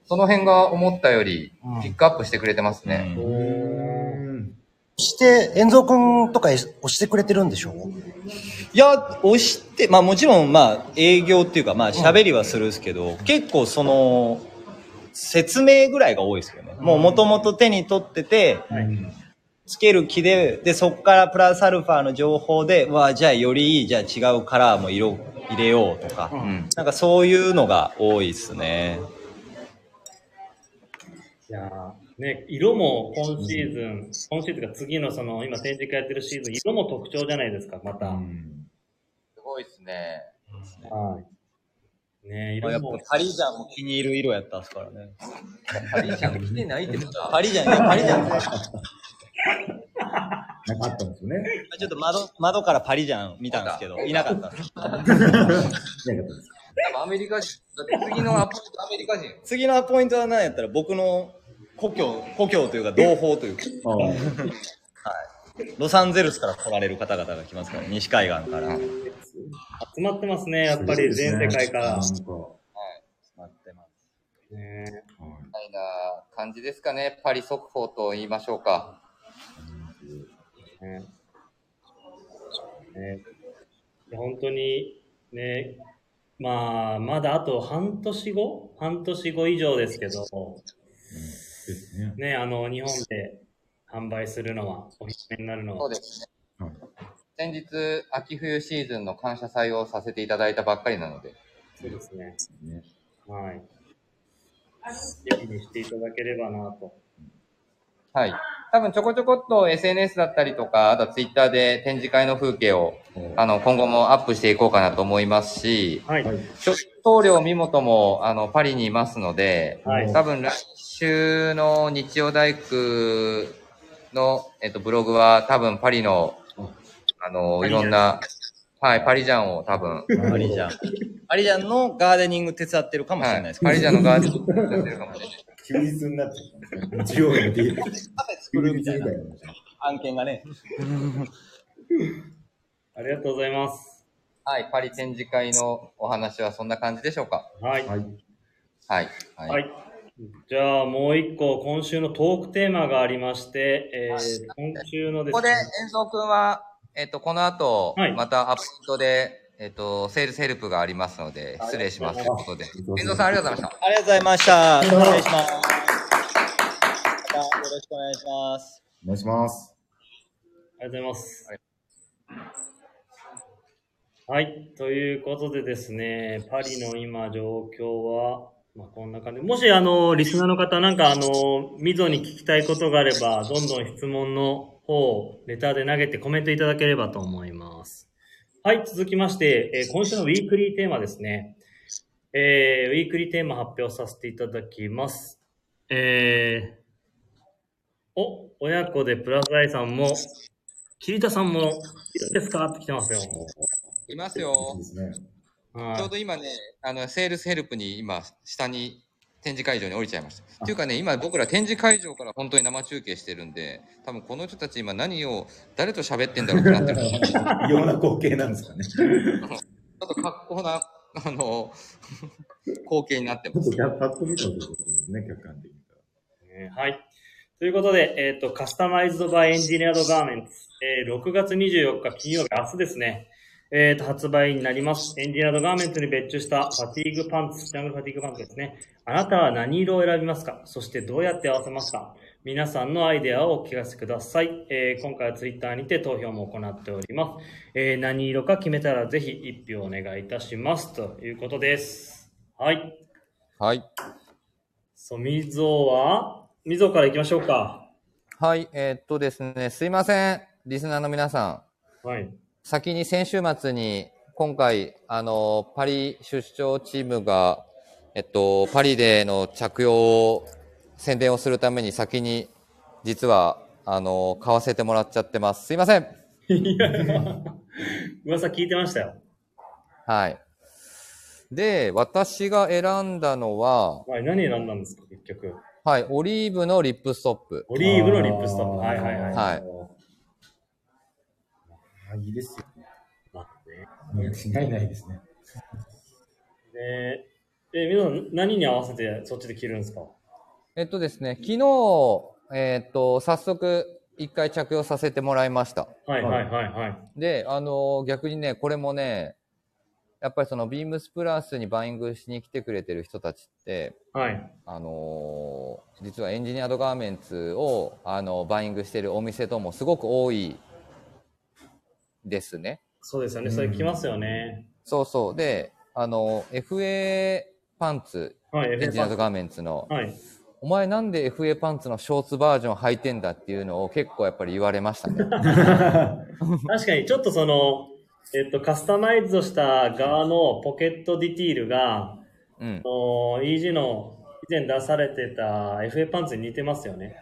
その辺が思ったよりピックアップしてくれてますね。して、遠蔵くんとか押してくれてるんでしょいや、押して、まあもちろん、まあ営業っていうか、まあ喋りはするんですけど、結構その、説明ぐらいが多いですよね。もう元々手に取ってて、つける気で、で、そこからプラスアルファの情報で、うわじゃあよりいい、じゃあ違うカラーも色入れようとか、うん。なんかそういうのが多いですね。いやーね、色も今シーズン、今シーズンか次のその、今展示会やってるシーズン、色も特徴じゃないですか、また。はすごいですね。い。ね色もっぱ。パリジャンも気に入る色やったんですからね。パリジャン来てないってことはパリジャン、パリジャン、なんかあったんですよね。ちょっと窓、窓からパリジャン見たんですけど、いなかったんです。(laughs) いなかったです。アメリカ人、だって次のアポイントアメリカ人。次のポイントは何やったら僕の故郷、故郷というか同胞というか、あロサンゼルスから来られる方々が来ますから、西海岸から。集まってますね、やっぱり全世界から。なんかね。みたいな感じですかね。パリ速報と言いましょうか。ね。ね。いや本当にね、まあ、まだあと半年後？半年後以上ですけど、ですね。ね、あの、日本で販売するのは、お披露目になるのはそう、ですね。はい先日、秋冬シーズンの感謝祭をさせていただいたばっかりなので、そうですね。ねはい。ぜひにしていただければなと。はい。多分ちょこちょこっと SNS だったりとか、あとは Twitter で展示会の風景を、あの、今後もアップしていこうかなと思いますし、はい。はい。棟梁見本も、あの、パリにいますので、はい。多分来週の日曜大工の、えっと、ブログは多分パリの、あの、いろんな、はい、パリジャンを多分、パリジャン。パリジャンのガーデニング手伝ってるかもしれはいないです、けど。パリジャンのガーデンやってるかもしれない。休日になっちゃった曜日の D。カフェ作るみたいな案件がね。(laughs) ありがとうございます。はい、パリ展示会のお話はそんな感じでしょうか？はい。はい。はい。はい。はい。じゃあ、もう一個、今週のトークテーマがありまして、えー、今週のでここで、すね、遠藤くんは、えっと、この後、はいまたアップデートで、えっと、セールスヘルプがありますので、失礼します。ということで。遠藤さん、ありがとうございました。ありがとうございました。失礼します。またよろしくお願いします。お願いします。ありがとうございます。はいはい。ということでですね、パリの今状況は、まあ、こんな感じ。もし、あの、リスナーの方、なんか、あの、 MZOに聞きたいことがあれば、どんどん質問の方をレターで投げてコメントいただければと思います。はい。続きまして、えー今週のウィークリーテーマですね。えー、ウィークリーテーマ発表させていただきます。えー、お、親子でプラスアイさんも、桐田さんも、いるんですか？って来てますよ。いますよちょうど今ね、あの、セールスヘルプに今、下に展示会場に降りちゃいました。っていうかね、今僕ら展示会場から本当に生中継してるんで、多分この人たち今何を、誰と喋ってんだろうってなってる。ち異様な光景なんですかね。(laughs) ょっと格好な、あの、(laughs) 光景になってますちょっと。パッと見たということですね、客観的に。ねはい。ということで、えっ、と、カスタマイズドバイエンジニアドガーメンツ、えー6月24日金曜日、明日ですね、えっ、と、発売になります。エンジニアドガーメンツに別注したファティーグパンツ、ジャングルファティーグパンツですね。あなたは何色を選びますか？そしてどうやって合わせますか？皆さんのアイデアをお聞かせください。えー今回はツイッターにて投票も行っております。えー何色か決めたらぜひ一票お願いいたします。ということです。はい。はい。そう、みぞは、みぞから行きましょうか。はい、えーっとですね、すいません。リスナーの皆さん。はい。先に先週末に、今回、あの、パリ出張チームが、えっと、パリでの着用を宣伝をするために先に、実は、あの、買わせてもらっちゃってます。すいません。いや、噂聞いてましたよ。はい。で、私が選んだのは、はい、何選んだんですか、結局。はい、オリーブのリップストップ。オリーブのリップストップ。はいはいはい。はいあいいですよね。まあね間違いないですね。で、え、みぞさん、何に合わせてそっちで着るんですか？えっとですね、昨日、えっと、早速、一回着用させてもらいました。はいはいはいはい。で、あの逆にね、これもね、やっぱりそのビームスプラスにバイングしに来てくれてる人たちって、はい。あのー実はエンジニアードガーメンツを、あのバイングしてるお店ともすごく多いですね。そうですよね。それ着ますよね。そうそう。で、あの、FA パンツ、はい、エンジニアードガガーメンツの、はい。お前なんで FA パンツのショーツバージョン履いてんだっていうのを結構やっぱり言われましたね。(laughs) 確かに、ちょっとその、えっと、カスタマイズをした側のポケットディティールが、うん。EG の以前出されてた FA パンツに似てますよね。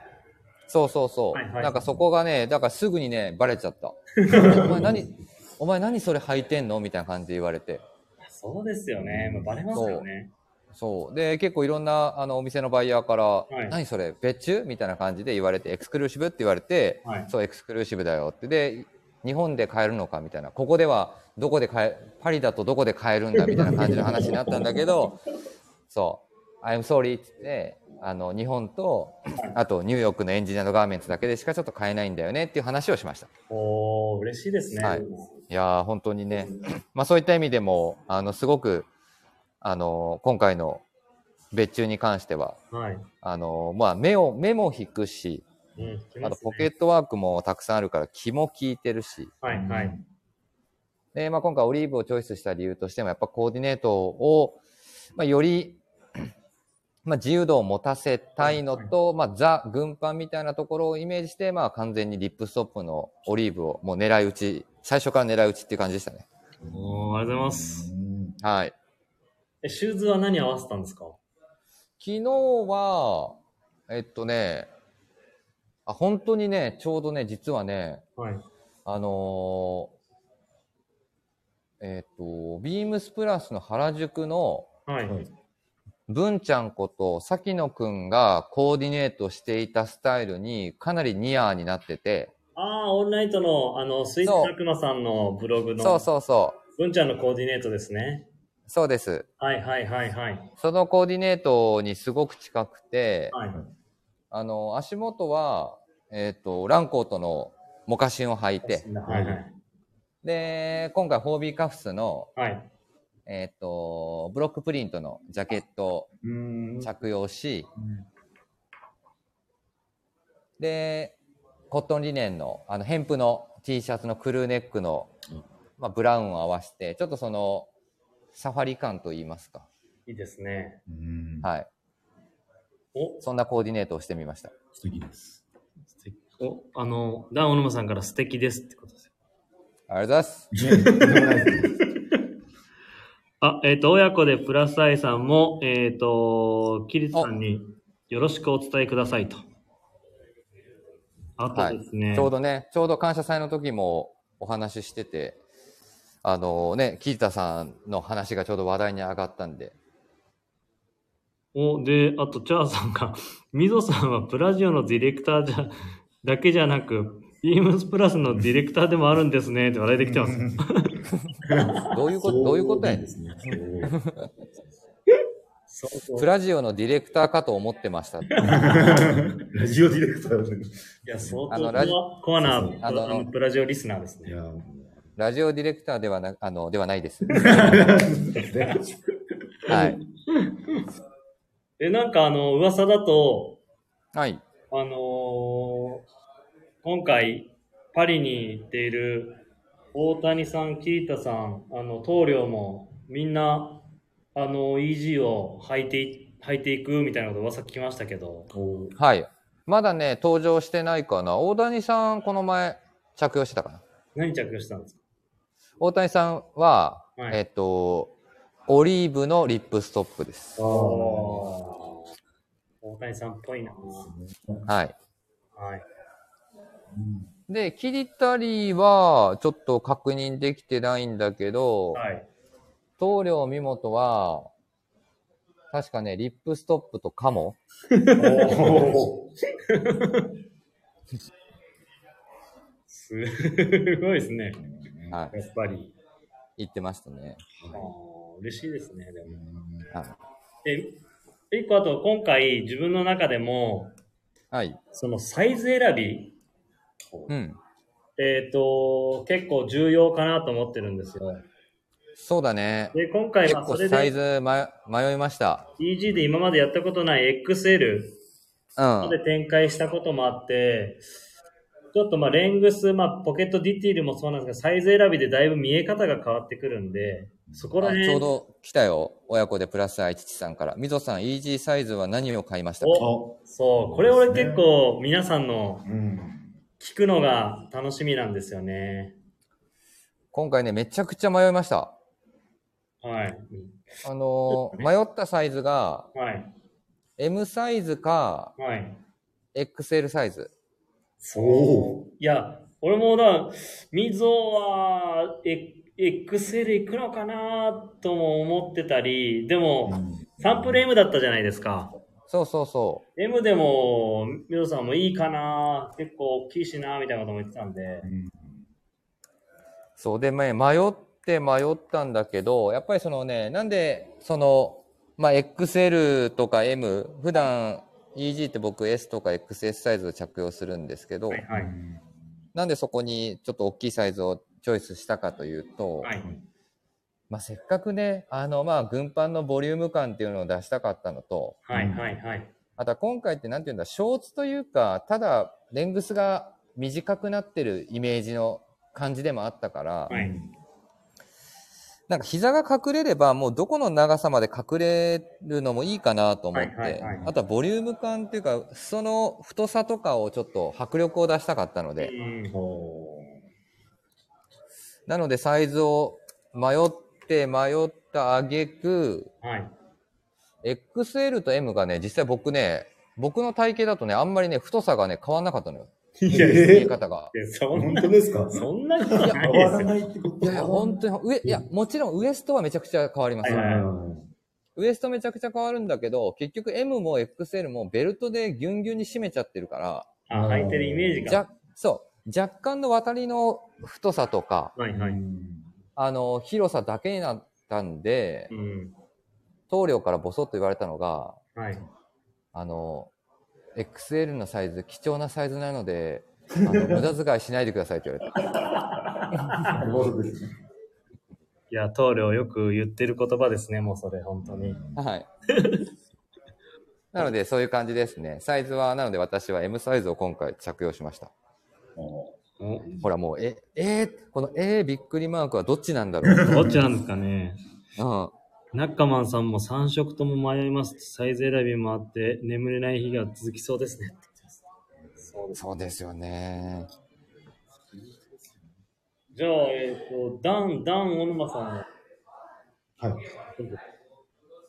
そうそうそう。はいはいなんかそこがね、だからすぐにね、バレちゃった。(laughs) お前何、お前何それ履いてんの？みたいな感じで言われて。そうですよね。まあ、バレますよね。そう。で、結構いろんなあのお店のバイヤーから、い何それ？別注？みたいな感じで言われて、エクスクルーシブって言われて、はいそう、エクスクルーシブだよって。で、日本で買えるのかみたいな。ここではどこで買え、パリだとどこで買えるんだみたいな感じの話になったんだけど、(laughs) そう。I'm sorry って言って、あの、日本と、(clears throat) あとニューヨークのエンジニアのガーメンツだけでしかちょっと買えないんだよねっていう話をしました。おー、嬉しいですね。はいいやー、本当にね、まあそういった意味でも、あの、すごく、あの、今回の別注に関しては、はい。あの、まあ目を、目も引くし、うん、聞きあとポケットワークもたくさんあるから気も利いてるし、はい、はい。で、まあ今回オリーブをチョイスした理由としても、やっぱコーディネートを、まあより、まあ自由度を持たせたいのと、まあザ軍パンみたいなところをイメージして、まあ完全にリップストップのオリーブをもう狙い撃ち、最初から狙い撃ちっていう感じでしたね。おー、ありがとうございます。はい。え、シューズは何合わせたんですか？昨日は、えっとね、あ、本当にね、ちょうどね、実はね、はい。あのーえっと、ビームスプラスの原宿のはい。文ちゃんこと崎野くんがコーディネートしていたスタイルにかなりニアーになってて、あー、オールナイトの、あの、スイーツたくまさんのブログの、そうそうそう、文ちゃんのコーディネートですね。そうです。はい、はい、はい、はい。そのコーディネートにすごく近くて、はい。あの、足元は、えっ、と、ランコートのモカシンを履いて、はい、はい。で、今回、ホービーカフスの、はい。えっ、と、ブロックプリントのジャケットをうん。着用し、で、コットンリネンの、あの、ヘンプの T シャツのクルーネックの、まあ、ブラウンを合わせて、ちょっとその、サファリ感といいますか。いいですね。うん。はい。お、そんなコーディネートをしてみました。素敵です。素敵お、あの、ダンオノムさんから素敵ですってことですよ。ありがとうございます。ねとんでもないですあ、えっ、と、親子でプラスアイさんも、えっ、と、キリツさんによろしくお伝えくださいと。あとですね、ちょうどね、ちょうど感謝祭の時もお話ししてて、あのね、キータさんの話がちょうど話題に上がったんで、お、で、あと、チャーさんが、ミゾさんはプラジオのディレクターじゃ、だけじゃなく、ビームスプラスのディレクターでもあるんですね、って話題できてます。(laughs) どういうこと、どういうことやねんですね。そうそうプラジオのディレクターかと思ってました。(laughs) ラジオディレクター。いや、相当あのラジコアなああののプラジオリスナーですね。ラジオディレクターではな、あの、ではないです。ね (laughs) はい。で、なんかあの、噂だと、はい。あのー今回、パリに行っている大谷さん、キータさん、あの、棟梁も、みんな、あの、EG を履いてい、履いていくみたいなこと噂聞きましたけど、はい。まだね、登場してないかな。大谷さん、この前、着用してたかな。何着用してたんですか？大谷さんは、はいえっと、オリーブのリップストップです。大谷さんっぽいな。はい。はい。で、キリタリーは、ちょっと確認できてないんだけど、はい。棟梁見本は、確かね、リップストップとカモすごいですね。はい。やっぱり。言ってましたね。あー嬉しいですね、でも。はで、一個あと、今回自分の中でも、い。はい。そのサイズ選び、うん。えっ、と、結構重要かなと思ってるんですよ。そうだね。で、今回結はそれ構サイで、ズ迷迷いました。EG で今までやったことない XL うん。で展開したこともあって、ちょっとまあレングス、まあポケットディティールもそうなんですけど、サイズ選びでだいぶ見え方が変わってくるんで、そこらあ辺、ちょうど来たよ。親子でプラス愛父さんから。みぞさん、イージーサイズは何を買いましたか？おそう、これ俺結構皆さんのうん。聞くのが楽しみなんですよね。今回ね、めちゃくちゃ迷いました。はい。あのー迷ったサイズが、はい。M サイズか、はい。XL サイズ。おいや、俺もだ、みぞは、え XL いくのかなとも思ってたり、でも、サンプル M だったじゃないですか。そうそうそ M でも、みぞさんもいいかな結構大きいしなみたいなことも言ってたんで。う。そうで、ね、迷って迷ったんだけど、やっぱりそのね、なんで、その、まあ XL とか M、普段 EG って僕 S とか XS サイズを着用するんですけど、はいはい。なんでそこにちょっと大きいサイズをチョイスしたかというと、はい。まあせっかくね、あのまあ軍パンのボリューム感っていうのを出したかったのと、はいはいはい。あとは今回ってなんていうんだ、ショーツというか、ただレングスが短くなってるイメージの感じでもあったから、はい。なんか膝が隠れればもうどこの長さまで隠れるのもいいかなと思って、はいはいはいあとはボリューム感っていうか、裾の太さとかをちょっと迫力を出したかったので、うんほなのでサイズを迷って迷った挙句、はい。XL と M がね、実際僕ね、僕の体型だとね、あんまりね、太さがね、変わんなかったのよ。ういや、見え方が。いやそん本当ですか？(laughs) そんなことない変わらですよ。ないってこといやいや、本当に、上、いや、もちろんウエストはめちゃくちゃ変わりますよ。はいはいウエストめちゃくちゃ変わるんだけど、結局 M も XL もベルトでギュンギュンに締めちゃってるから、あ、履いてるイメージが。じゃ、そう、若干の渡りの太さとか、はいはい。あの、広さだけになったんでう、ん。棟梁からボソッと言われたのが、はい。あの、XL のサイズ、貴重なサイズなので、あの (laughs) 無駄遣いしないでくださいって言われた。(laughs) いや、棟梁よく言ってる言葉ですね、もうそれ、本当に。はい。(laughs) なので、そういう感じですね。サイズは、なので私は M サイズを今回着用しました。ほらもう、え、えーこのえーびっくりマークはどっちなんだろう。(laughs) どっちなんですかね。うん。ナッカマンさんも3色とも迷います。サイズ選びもあって、眠れない日が続きそうですね。って言ってますそうです。そうですよね。じゃあ、えっ、と、ダン、ダン、小沼さん。はい。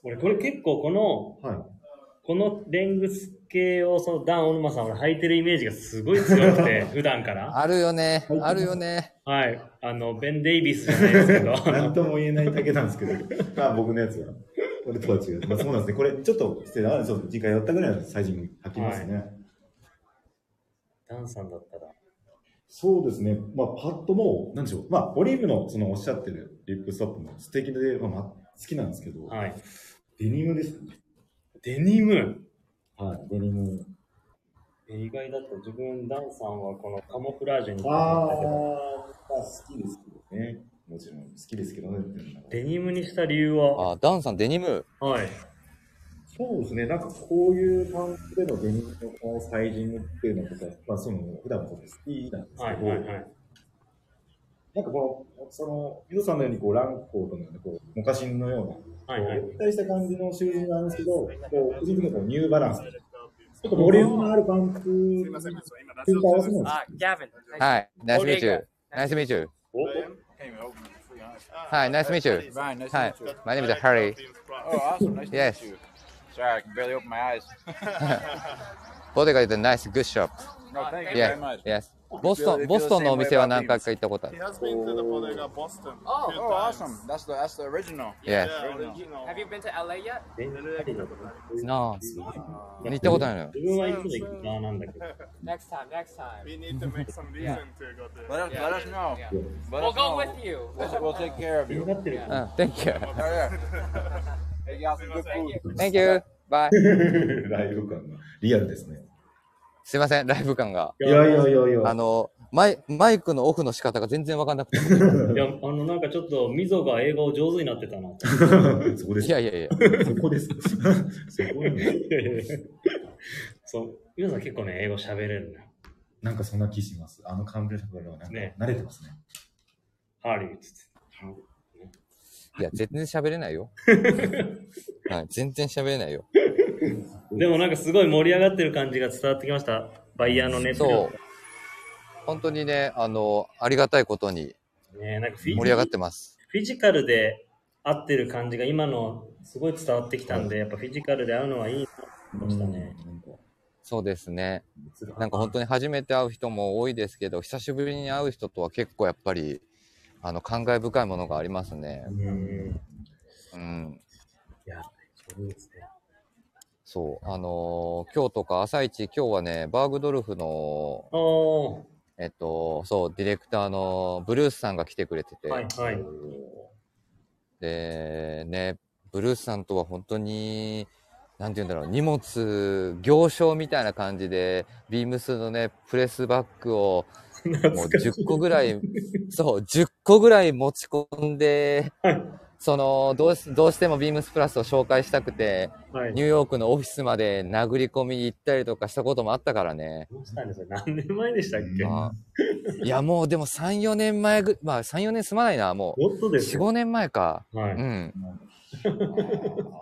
俺、これ結構この、はい。このレングス系を、そのダン、小沼さん、俺履いてるイメージがすごい強くて、(laughs) 普段から。あるよねはい。あるよね。はい。あの、ベン・デイビスじゃないですけど。(laughs) なんとも言えないだけなんですけど、まあ僕のやつは。これとは違う。まあそうなんですね。これちょっと失礼な、そう、次回やったぐらいのサイズに履きますね。ダンさんだったら。そうですね。まあパッともう、なんでしょう。まあオリーブのそのおっしゃってるリップストップも素敵で、まあまあ、好きなんですけど、はい。デニムですね。デニム。はい、デニム。え意外だと自分、ダンさんはこのカモフラージュにああ、好きですけどね。もちろん好きですけどね。デニムにした理由は、あ、ダンさんデニム。はい。そうですね、なんかこういうパンツでのデニムのこのサイジングっていうのとか、まあその普段も好きなんですはいけど、はいはい。なんかこの、その、ユドさんのようにこうランコートのような、こう、モカシンのような、はいはいこう、対した感じのシューズになるんですけど、こう、個人的にはこうニューバランス。ちょっとボリュームのあるパンツに合わせるんです Uh, Gavin. はい。ナイスミーチュー。ナイスミーチュー。おはい、ナイスミーチュー。Fine, nice to はい meet you.。My name is Harry. Oh, awesome. Nice to Yes. meet you. Sorry, I can barely open my eyes. Bodega is a nice, good shop. No, thank you Yes, very much. yes. ボストン、ボストンのお店は何回か行ったことあ He る。has been to the Bodega Boston. Oh, two oh, times. awesome. That's the that's the original. Yes. original. Have you been to LA yet? デニムありだとなあ。行ったことないのよ。自分はいつも行く側なんだけど。Next time, next time. We need to make some reason to go there. Let us let us know. Yeah. Let We'll us go know. with you. We'll, we'll take care of you. なってる。うん、Thank you. Oh, yeah. Hey, you got some good food. Thank you. Bye. ライブ感がリアルですね。すいません、ライブ感が。いやいやいやいや。あの、マイマイクのオフの仕方が全然わかんなくて。(laughs) いや、あの、なんかちょっと、ミゾが英語上手になってたな。(laughs) そこです。いやいやいや。そこです。(laughs) そこなんですそう。ミゾさん結構ね、英語喋れるな。なんかそんな気します。あのカンブレからはなんかね慣れてますね。ハーリーっつって。いや、全然喋れないよ。はい、全然喋れないよ。でもなんかすごい盛り上がってる感じが伝わってきました。バイヤーの熱そう量。。本当にね、あの、ありがたいことにねなんかフィ盛り上がってます。フィジカルで合ってる感じが今のすごい伝わってきたんで、やっぱフィジカルで会うのはいいなと思いましたね。そうですね。なんか本当に初めて会う人も多いですけど、久しぶりに会う人とは結構やっぱり、あの、感慨深いものがありますね。うん。うん。いや、そうですね。そう。あのー今日とか朝一、今日はね、バーグドルフの。えっと、そう、ディレクターのブルースさんが来てくれてて、はいはい。で、ね、ブルースさんとは本当に、なんて言うんだろう、荷物、行商みたいな感じで、ビームスのね、プレスバッグを、もう10個ぐらい、そう、10個ぐらい持ち込んで、その、どうし、どうしてもビームスプラスを紹介したくて、はい。ニューヨークのオフィスまで殴り込みに行ったりとかしたこともあったからね。どうしたんですよ。何年前でしたっけ？まあ、いや、もうでも3、4年前ぐ、まあ3、4年済まないな、もう。もっとです4、よ。5年前か。はい。うん。(laughs)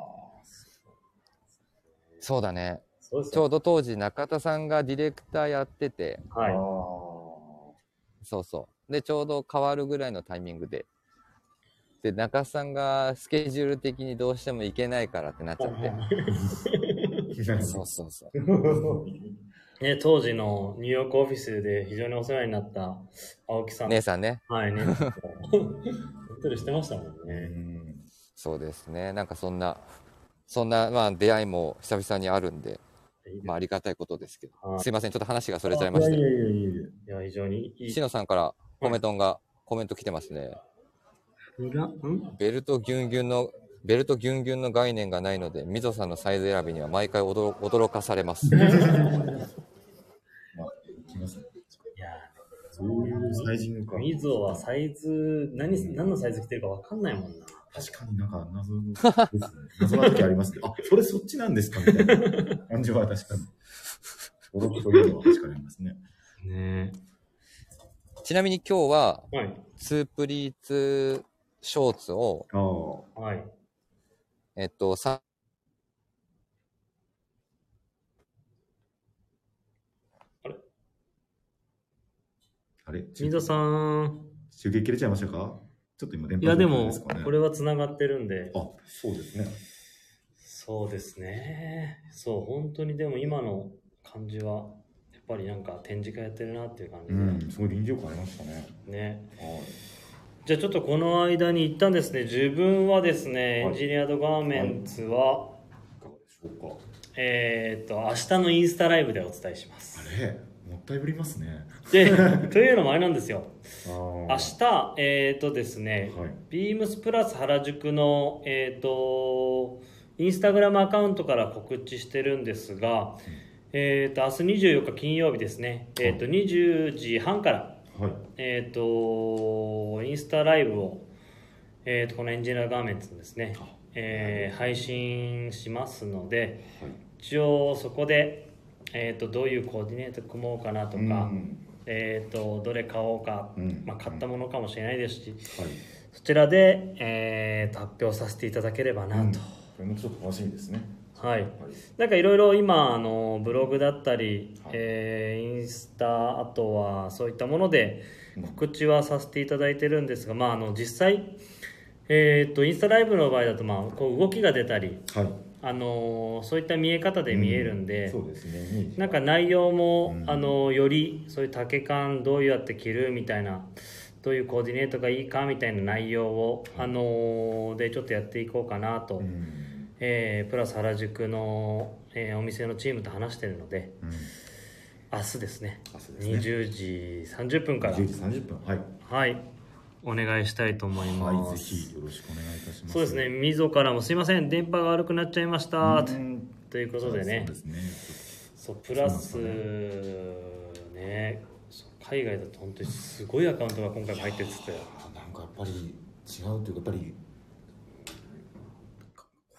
そうだね。ちょうど当時中田さんがディレクターやってて、はい。そうそう。で、ちょうど変わるぐらいのタイミングで。で、中田さんがスケジュール的にどうしても行けないからってなっちゃって。(laughs) そうそうそう。(laughs) ね、当時のニューヨークオフィスで非常にお世話になった青木さん。姉さんね。はいね。ホテルしてましたもんうね。んそうですね。なんかそんな、そんな、まあ出会いも久々にあるんで、まあありがたいことですけど。はいすいません。ちょっと話がそれちゃいました。いやいやいやいやいや。いや、非常にいい。しのさんからコメントが、コメント来てますね。ベルトギュンギュンの、ベルトギュンギュンの概念がないので、みぞさんのサイズ選びには毎回驚驚かされます。(laughs) まあ、来ますね。いやそういうサイジングか。みぞはサイズ、何、何のサイズ着てるかわかんないもんな。確かになんか謎の。(laughs) 謎な時ありますけど、あ、それそっちなんですかみたいな感じは確かに。驚くというのは確かにありますね。ねちなみに今日は、え。はい。ツープリーツショーツを、ああ。はい。えっと、さ、あれ？みぞさん。中継切れちゃいましたか？ちょっと今電波いや、でもこれは繋がってるんで。あ、そうですね。そうですね。そう、本当にでも今の感じは、やっぱりなんか展示会やってるなっていう感じで。うん、すごい臨場感ありましたね。ね。はい。じゃあちょっとこの間に一旦ですね、自分はですね、はい。エンジニアードガーメンツは、い。かがでしょうか？えーっと、明日のインスタライブでお伝えします。あれ？もったいぶりますね。で、(laughs) というのもあれなんですよ。あ明明日、えーっとですね、はい。ビームスプラス原宿の、えー、とインスタグラムアカウントから告知してるんですが、えー、と明日24日金曜日ですね、えー、と20時半から、はい。えー、とインスタライブを、えー、とこのエンジニアガーメンツのですね、えー配信しますのではい。一応そこで、えー、とどういうコーディネート組もうかなとか、うんえー、とどれ買おうか、うんまあ、買ったものかもしれないですし、はい。そちらで、えーと発表させていただければなと。これもちょっと楽しみですね。はい。はい。なんかいろいろ今、あの、ブログだったり、はいえーインスタ、あとはそういったものでうん告知はさせていただいてるんですが、まあ、あの、実際、えーと、インスタライブの場合だと、まあ、こう動きが出たり、はい。あの、そういった見え方で見えるんで、そうですね。イメージなんか内容も、うんあのよりそういう丈感どうやって着るみたいなどういうコーディネートがいいかみたいな内容を、あのでちょっとやっていこうかなと、うん。えープラス原宿の、えーお店のチームと話してるのでうん。明日ですねですね。20時30分から10時30分。はい。はいお願いしたいと思います、はい。ぜひよろしくお願いいたします。そうですねみぞからもすいません電波が悪くなっちゃいましたということでねそうですね。そうプラスね海外だと本当にすごいアカウントが今回も入ってるっつってあなんかやっぱり違うというか、やっぱり、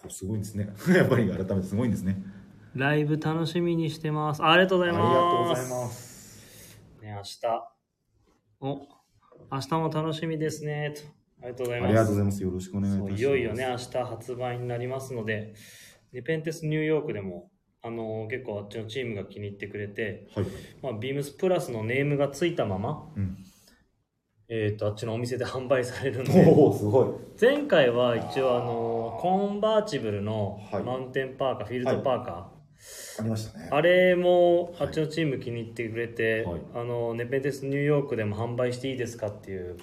すごいですね。(laughs) やっぱり改めてすごいんですね。ライブ楽しみにしてますありがとうございますありがとうございます。ね明日お明日も楽しみですねとありがとうございますありがとうございます。よろしくお願いいたします。いよいよね明日発売になりますのでネペンテスニューヨークでもあの結構あっちのチームが気に入ってくれて、はい。まあ、ビームスプラスのネームがついたまま、うん。えー、とあっちのお店で販売されるんで。おお、すごい。前回は一応あのコンバーチブルのはい。マウンテンパーカー、フィールドパーカありましたね。ー、あれもはい。あっちのチーム気に入ってくれて、はい。あのネペンテスニューヨークでも販売していいですかっていうお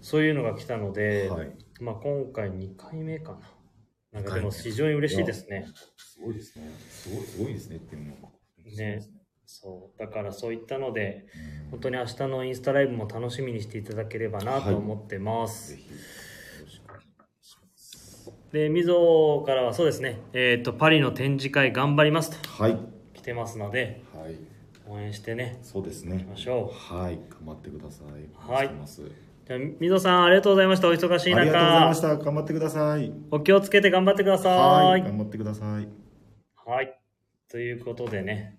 そういうのが来たので、ーはい。まあ、今回2回目かな。なんかでも非常に嬉しいですね。すごいですね。すごい、すごいですねっていうのが。ねそうだからそういったのでうん本当に明日のインスタライブも楽しみにしていただければなと思ってます、ぜひ、よろしくお願い。で、みぞからはそうですね、えっ、と、パリの展示会頑張りますとはい。来てますので、はい。応援してね、そうですね行き。ましょはい。頑張ってください。はい。じゃあ、みぞさんありがとうございました。お忙しいありがとうございまし中。た。頑張ってください。お気をつけて頑張ってくださはい。い。頑張ってください。はい。ということでね、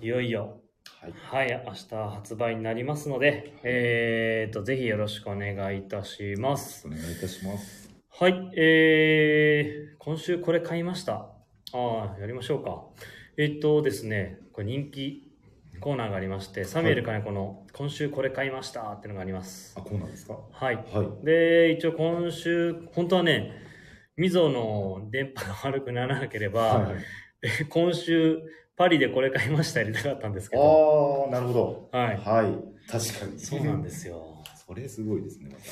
いよいよ、はい。はい、明日発売になりますので、えーと、ぜひよろしくお願いいたしますお。願いいたします。はい、えー、今週これ買いました。ああ、やりましょうか。えっとですね、これ人気コーナーがありまして、サミュエル金子の今週これ買いましたっていうのがあります。あ、こうなんですか？はい。はい。で、一応今週、本当はね、みぞの電波が悪くならなければ、はい (laughs) 今週パリでこれ買いましたやりたかったんですけど、ああ、なるほど。はい。はい。確かに。そうなんですよ。それすごいですね、また。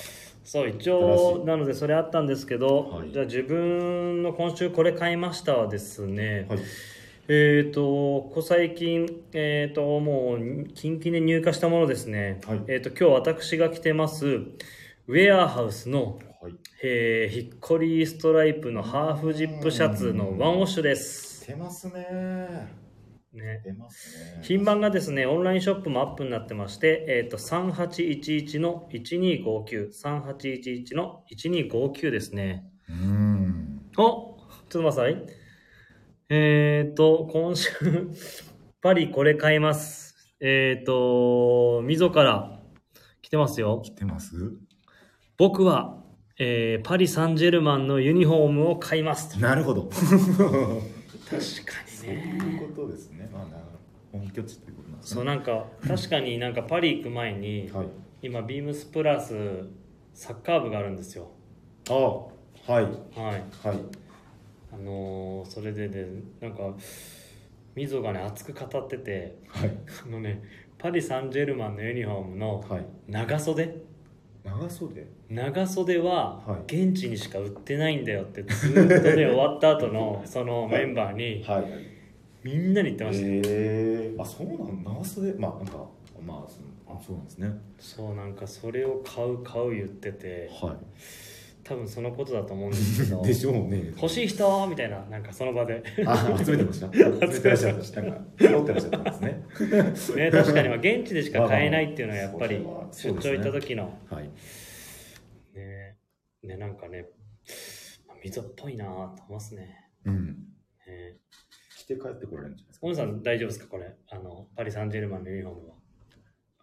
そう、一応、いなのでそれあったんですけど、はいじゃあ自分の今週これ買いましたはですね、はい。えっ、と、ここ最近、えっ、と、もう、近々で入荷したものですね。はいえっ、と、今日私が着てます、ウェアハウスの、はい。えーヒッコリーストライプのハーフジップシャツのワンウォッシュです。出ますね。ね。出ますね。品番がですね、オンラインショップもアップになってまして、えっ、と、3811の1259、3811の1259ですね。うーん。おちょっと待ってください。えっ、と、今週、パリこれ買います。えっ、と、溝から来てますよ。来てます？僕は、えーパリ・サンジェルマンのユニフォームを買います。なるほど。(laughs) (laughs) 確かそう。いうことですね。まあ、な本拠地ということなんですね。そう、なんか、確かになんかパリ行く前に、はい。今、ビームスプラスサッカー部があるんですよ。ああ、はい。はい。はい。あのーそれでね、なんか、溝がね、熱く語ってて、はい。(laughs) あのね、パリ・サンジェルマンのユニフォームのはい。長袖長袖？長袖ははい現地にしか売ってないんだよってずーっとね終わった後の (laughs) そのメンバーにはい。みんなに言ってました、ええあ、そうなん長袖。まあ、なんか、まあ、そのあ、そうなんですね。そうなんかそれを買う買う言ってては多分そのことだと思うんですけどい。(laughs) でしょうね。欲しい人？みたいななんかその場で。あ、集めてました。(laughs) 集めてらっしゃった。なんか、拾ってらっしゃった。んですね。ね確かにまあ現地でしか買えないっていうのはやっぱり出張行った。時のはい。ねねなんかね溝っぽいなと思いますねうん。ね着て帰ってこられるんじゃないですか。小野さん大丈夫ですかこれ？あのパリ・サンジェルマンのユニフォームは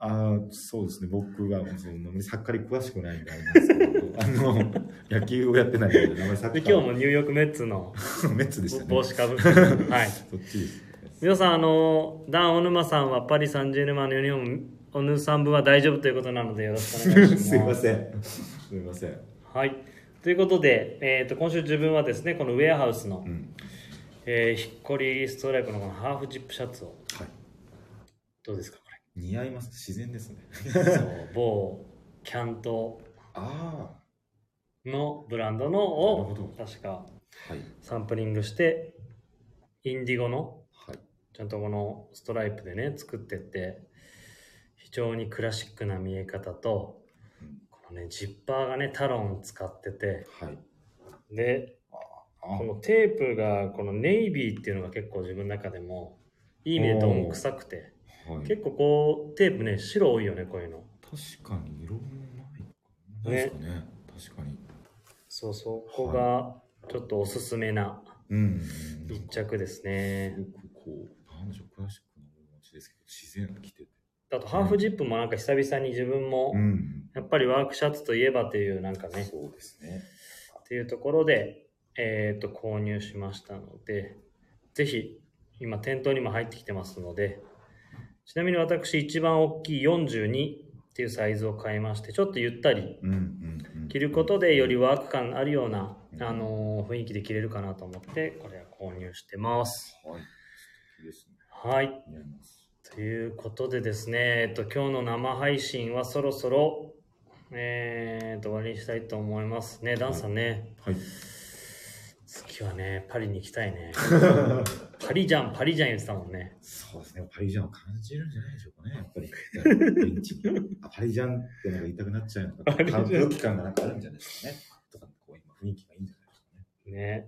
ああ、そうですね。僕は、その、サッカーに詳しくないんであれなんですけど、あの、野球をやってないので、名前サッカでー。今日もニューヨークメッツの (laughs) メッツでしたね。帽子かぶって (laughs) はいそっちです。皆さんあのダン・オヌマさんはパリ・サンジェルマンのユニフォームオヌさん分は大丈夫ということなのでよろしくお願いします (laughs) すいません。すいません。はいということで、えー、と今週自分はですねこのウェアハウスの、うん。えーヒッコリーストライプのこのハーフジップシャツをはい。どうですかこ似合います。自然ですね。れそう某キャントあのブランドのを確か。サンプリングしてインディゴのはい。ちゃんとこのストライプでね作ってって非常にクラシックな見え方とうんこのねジッパーがねタロン使っててはい。であこのテープがこのネイビーっていうのが結構自分の中でもいい意味でどんくさくてはい。結構こうテープね白多いよねこういうの確かに色もないですかね。確かに。そうそうここがちょっとおすすめなうん。一着ですねすごくこう、なんでしょう、クラシックな面持ちですけど、自然てて。あとハーフジップもなんか久々に自分もん。やっぱりワークシャツといえばというなんかねそうですね。っていうところで、えー、と購入しましたので、ぜひ、今店頭にも入ってきてますので、ちなみに私一番大きい42っていうサイズを買いまして、ちょっとゆったり。着ることでよりワーク感あるような、あのー雰囲気で着れるかなと思って、これは購入してます。はい。はい。ということでですね、えっと、今日の生配信はそろそろ、えー、と終わりにしたいと思いますね。ダンさんね。はい。次はね、パリに行きたいね。(laughs) パリじゃん、パリじゃん言ってたもんね。そうですね。パリジャンを感じるんじゃないでしょうかね、やっぱり。(laughs) パリジャンってなんか言いたくなっちゃうのか。パリジャン空気感がなんかあるんじゃないですかね。とか、こう今、雰囲気がいいんじゃないですかね。ね。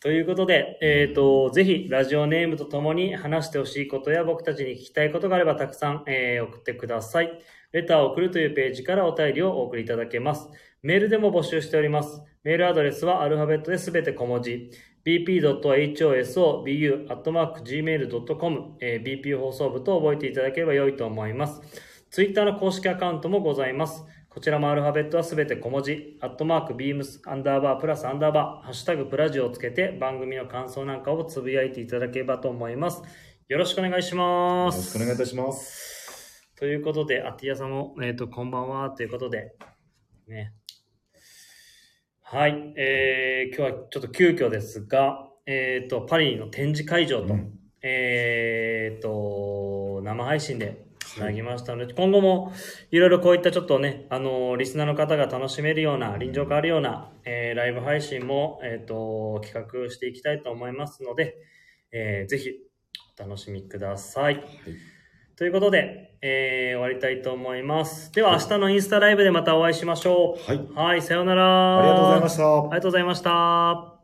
ということで、えっ、と、ぜひ、ラジオネームとともに話してほしいことや僕たちに聞きたいことがあれば、たくさん、えー送ってください。レターを送るというページからお便りをお送りいただけます。メールでも募集しております。メールアドレスはアルファベットですべて小文字。bp.hosobu.gmail.com、えー BP 放送部と覚えていただければ良いと思います。ツイッターの公式アカウントもございます。こちらもアルファベットはすべて小文字、アットマーク、ビームス、アンダーバー、プラスアンダーバー、ハッシュタグ、プラジオをつけて番組の感想なんかをつぶやいていただければと思います。よろしくお願いしよろます。しくお願いいたします。ということで、アティアさんも、えっ、と、こんばんは、ということで、ね。はい、えー、今日はちょっと急遽ですが、えっ、と、パリの展示会場と、うん。えっ、と、生配信でつなぎましたので、今後もいろいろこういったちょっとね、あのリスナーの方が楽しめるような、臨場感あるような、えーライブ配信も、えっ、と、企画していきたいと思いますので、えーぜひお楽しみください。ということで、えー終わりたいと思います。では、明日のインスタライブでまたお会いしましょう。はい。はい、さようなら。ありがとうございました。ありがとうございました。